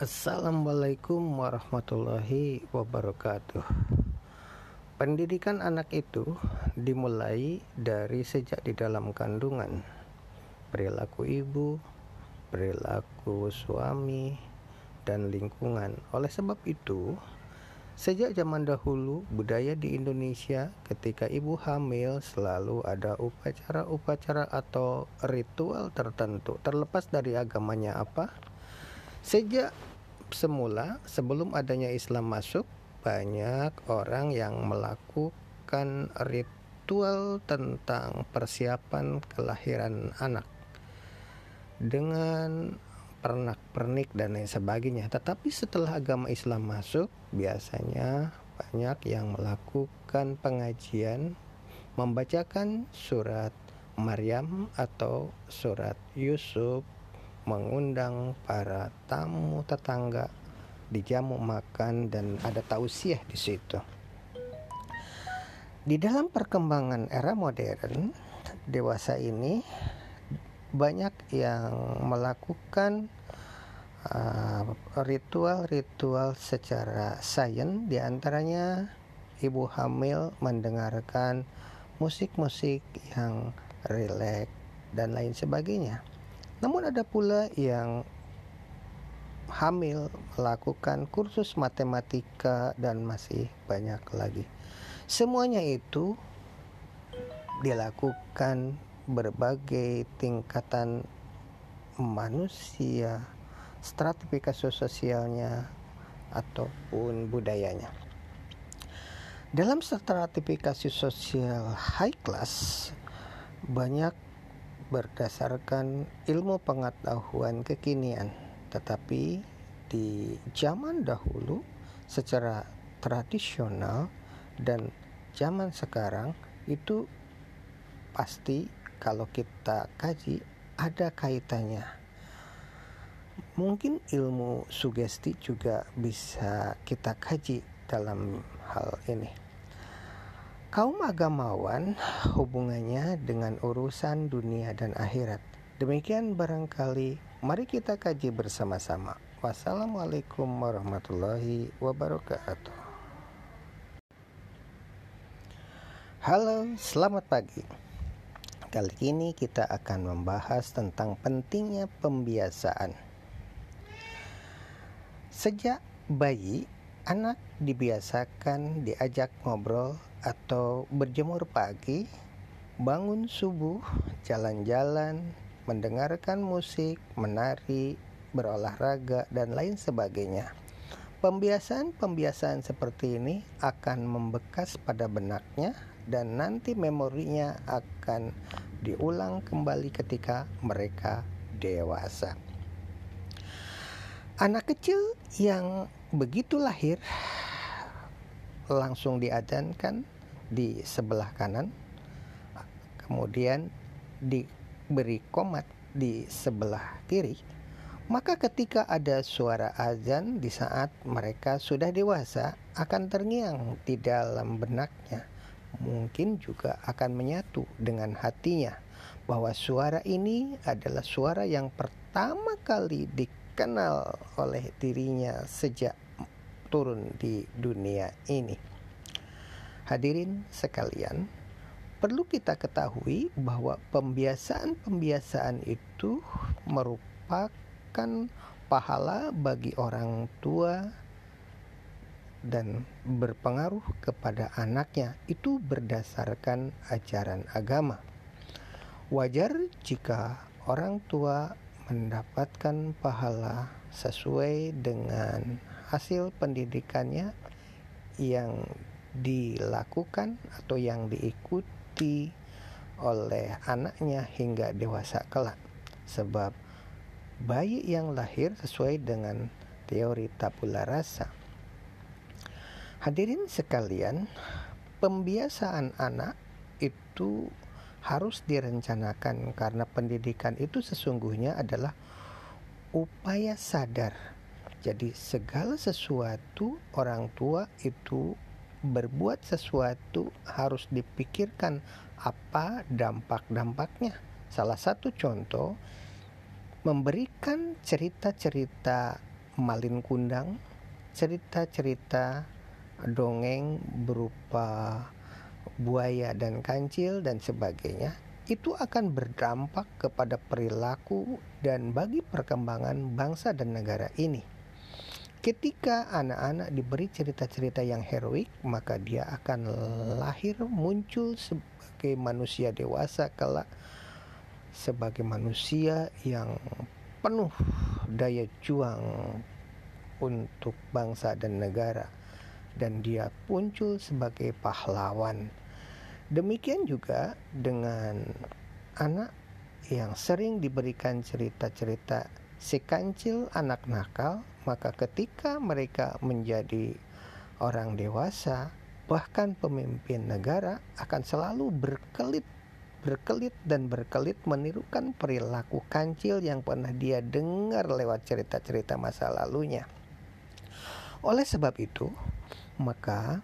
Assalamualaikum warahmatullahi wabarakatuh. Pendidikan anak itu dimulai dari sejak di dalam kandungan. Perilaku ibu, perilaku suami, dan lingkungan. Oleh sebab itu, sejak zaman dahulu budaya di Indonesia ketika ibu hamil selalu ada upacara-upacara atau ritual tertentu terlepas dari agamanya apa. Sejak semula sebelum adanya Islam masuk banyak orang yang melakukan ritual tentang persiapan kelahiran anak dengan pernak-pernik dan lain sebagainya. Tetapi setelah agama Islam masuk, biasanya banyak yang melakukan pengajian membacakan surat Maryam atau surat Yusuf mengundang para tamu tetangga di jamu makan dan ada tausiah di situ. Di dalam perkembangan era modern dewasa ini banyak yang melakukan ritual-ritual uh, secara sains di antaranya ibu hamil mendengarkan musik-musik yang rileks dan lain sebagainya. Namun ada pula yang hamil melakukan kursus matematika dan masih banyak lagi. Semuanya itu dilakukan berbagai tingkatan manusia, stratifikasi sosialnya ataupun budayanya. Dalam stratifikasi sosial high class banyak berdasarkan ilmu pengetahuan kekinian, tetapi di zaman dahulu secara tradisional dan zaman sekarang itu pasti kalau kita kaji ada kaitannya. Mungkin ilmu sugesti juga bisa kita kaji dalam hal ini. Kaum agamawan hubungannya dengan urusan dunia dan akhirat. Demikian barangkali mari kita kaji bersama-sama. Wassalamualaikum warahmatullahi wabarakatuh. Halo, selamat pagi. Kali ini kita akan membahas tentang pentingnya pembiasaan. Sejak bayi, anak dibiasakan diajak ngobrol atau berjemur pagi, bangun subuh, jalan-jalan, mendengarkan musik, menari, berolahraga, dan lain sebagainya. Pembiasaan-pembiasaan seperti ini akan membekas pada benaknya dan nanti memorinya akan diulang kembali ketika mereka dewasa. Anak kecil yang begitu lahir langsung diadankan di sebelah kanan, kemudian diberi komat di sebelah kiri, maka ketika ada suara azan di saat mereka sudah dewasa akan terngiang di dalam benaknya. Mungkin juga akan menyatu dengan hatinya bahwa suara ini adalah suara yang pertama kali dikenal oleh dirinya sejak turun di dunia ini. Hadirin sekalian, perlu kita ketahui bahwa pembiasaan-pembiasaan itu merupakan pahala bagi orang tua dan berpengaruh kepada anaknya itu berdasarkan ajaran agama. Wajar jika orang tua mendapatkan pahala sesuai dengan hasil pendidikannya yang dilakukan atau yang diikuti oleh anaknya hingga dewasa kelak. Sebab bayi yang lahir sesuai dengan teori tabula rasa. Hadirin sekalian pembiasaan anak itu harus direncanakan karena pendidikan itu sesungguhnya adalah upaya sadar jadi segala sesuatu orang tua itu berbuat sesuatu harus dipikirkan apa dampak-dampaknya. Salah satu contoh memberikan cerita-cerita malin kundang, cerita-cerita dongeng berupa buaya dan kancil dan sebagainya itu akan berdampak kepada perilaku dan bagi perkembangan bangsa dan negara ini. Ketika anak-anak diberi cerita-cerita yang heroik, maka dia akan lahir muncul sebagai manusia dewasa kelak sebagai manusia yang penuh daya juang untuk bangsa dan negara. Dan dia muncul sebagai pahlawan. Demikian juga dengan anak yang sering diberikan cerita-cerita si kancil anak nakal, maka ketika mereka menjadi orang dewasa, bahkan pemimpin negara akan selalu berkelit berkelit dan berkelit menirukan perilaku kancil yang pernah dia dengar lewat cerita-cerita masa lalunya. Oleh sebab itu, maka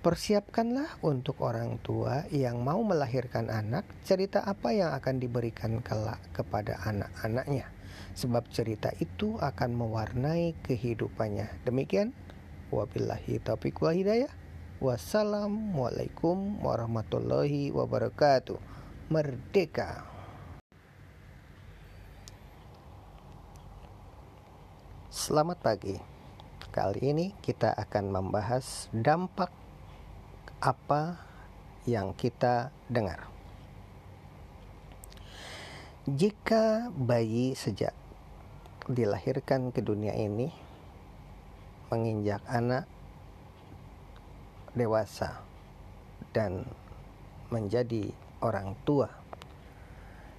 Persiapkanlah untuk orang tua yang mau melahirkan anak, cerita apa yang akan diberikan kelak kepada anak-anaknya. Sebab cerita itu akan mewarnai kehidupannya. Demikian, wabillahi taufiq wa hidayah. Wassalamualaikum warahmatullahi wabarakatuh. Merdeka. Selamat pagi. Kali ini kita akan membahas dampak apa yang kita dengar. Jika bayi sejak dilahirkan ke dunia ini menginjak anak dewasa dan menjadi orang tua,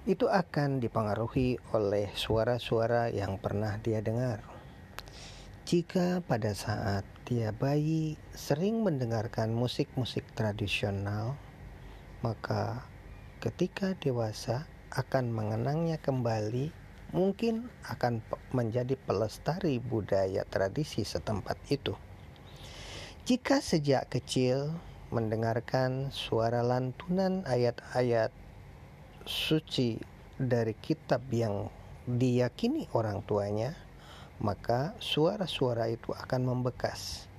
itu akan dipengaruhi oleh suara-suara yang pernah dia dengar. Jika pada saat dia bayi sering mendengarkan musik-musik tradisional, maka ketika dewasa akan mengenangnya kembali, mungkin akan menjadi pelestari budaya tradisi setempat itu. Jika sejak kecil mendengarkan suara lantunan ayat-ayat suci dari kitab yang diyakini orang tuanya, maka suara-suara itu akan membekas.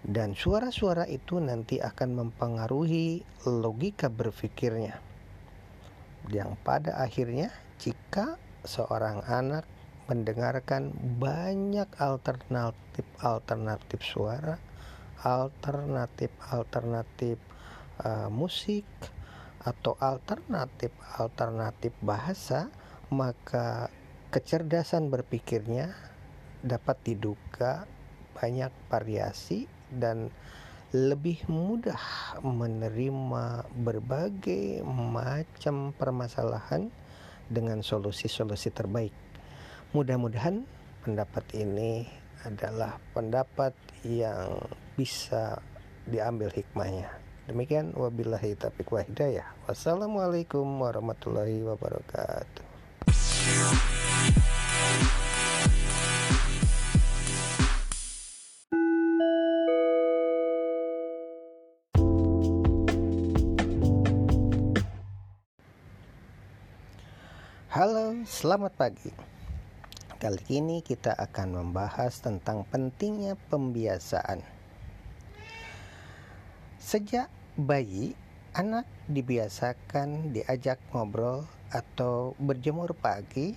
Dan suara-suara itu nanti akan mempengaruhi logika berpikirnya. Yang pada akhirnya jika seorang anak mendengarkan banyak alternatif-alternatif suara, alternatif-alternatif uh, musik atau alternatif-alternatif bahasa, maka kecerdasan berpikirnya dapat diduga banyak variasi dan lebih mudah menerima berbagai macam permasalahan dengan solusi-solusi terbaik. Mudah-mudahan pendapat ini adalah pendapat yang bisa diambil hikmahnya. Demikian wabillahi taufiq wa hidayah. Wassalamualaikum warahmatullahi wabarakatuh. Halo, selamat pagi. Kali ini kita akan membahas tentang pentingnya pembiasaan. Sejak bayi, anak dibiasakan diajak ngobrol atau berjemur pagi,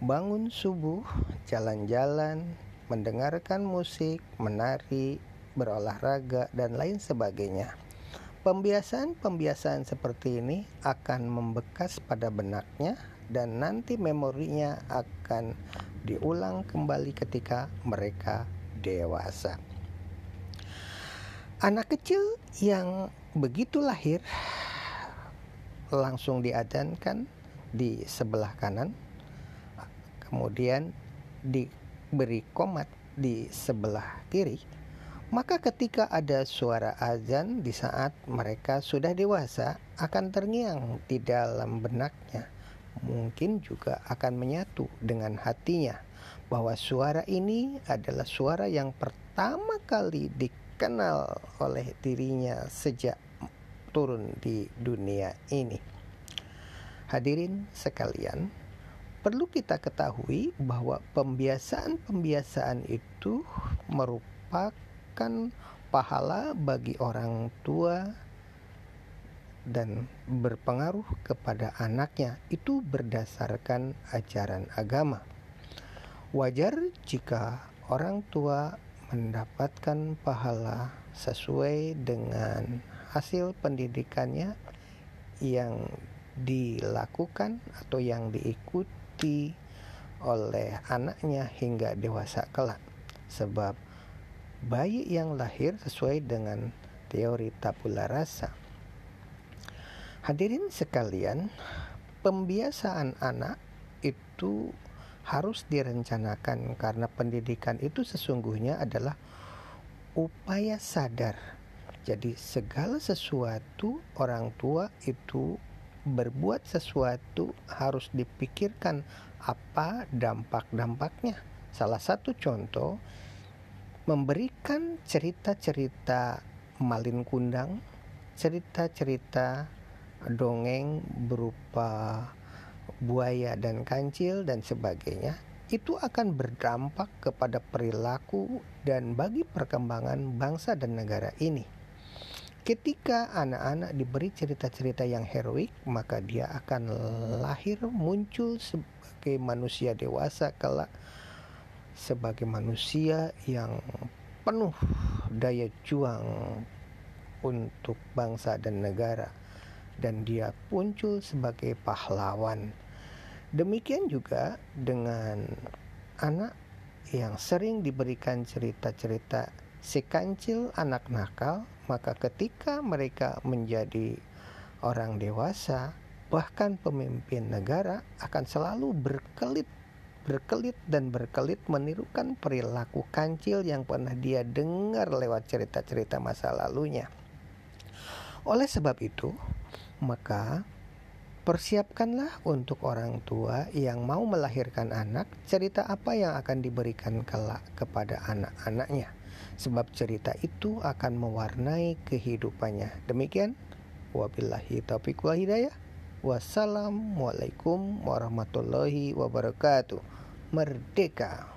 bangun subuh, jalan-jalan, mendengarkan musik, menari, berolahraga, dan lain sebagainya. Pembiasaan-pembiasaan seperti ini akan membekas pada benaknya dan nanti memorinya akan diulang kembali ketika mereka dewasa. Anak kecil yang begitu lahir langsung diadankan di sebelah kanan, kemudian diberi komat di sebelah kiri, maka ketika ada suara azan di saat mereka sudah dewasa akan terngiang di dalam benaknya mungkin juga akan menyatu dengan hatinya bahwa suara ini adalah suara yang pertama kali dikenal oleh dirinya sejak turun di dunia ini. Hadirin sekalian, perlu kita ketahui bahwa pembiasaan-pembiasaan itu merupakan pahala bagi orang tua dan berpengaruh kepada anaknya itu berdasarkan ajaran agama. Wajar jika orang tua mendapatkan pahala sesuai dengan hasil pendidikannya yang dilakukan atau yang diikuti oleh anaknya hingga dewasa kelak. Sebab bayi yang lahir sesuai dengan teori tabula rasa. Hadirin sekalian, pembiasaan anak itu harus direncanakan karena pendidikan itu sesungguhnya adalah upaya sadar. Jadi segala sesuatu orang tua itu berbuat sesuatu harus dipikirkan apa dampak-dampaknya. Salah satu contoh memberikan cerita-cerita malin kundang, cerita-cerita dongeng berupa buaya dan kancil dan sebagainya itu akan berdampak kepada perilaku dan bagi perkembangan bangsa dan negara ini. Ketika anak-anak diberi cerita-cerita yang heroik, maka dia akan lahir muncul sebagai manusia dewasa kelak sebagai manusia yang penuh daya juang untuk bangsa dan negara dan dia muncul sebagai pahlawan. Demikian juga dengan anak yang sering diberikan cerita-cerita si kancil anak nakal maka ketika mereka menjadi orang dewasa, bahkan pemimpin negara akan selalu berkelit berkelit dan berkelit menirukan perilaku kancil yang pernah dia dengar lewat cerita-cerita masa lalunya. Oleh sebab itu, maka persiapkanlah untuk orang tua yang mau melahirkan anak, cerita apa yang akan diberikan kelak kepada anak-anaknya sebab cerita itu akan mewarnai kehidupannya. Demikian, wabillahi taufiq wal hidayah. Wassalamualaikum warahmatullahi wabarakatuh. Merdeka.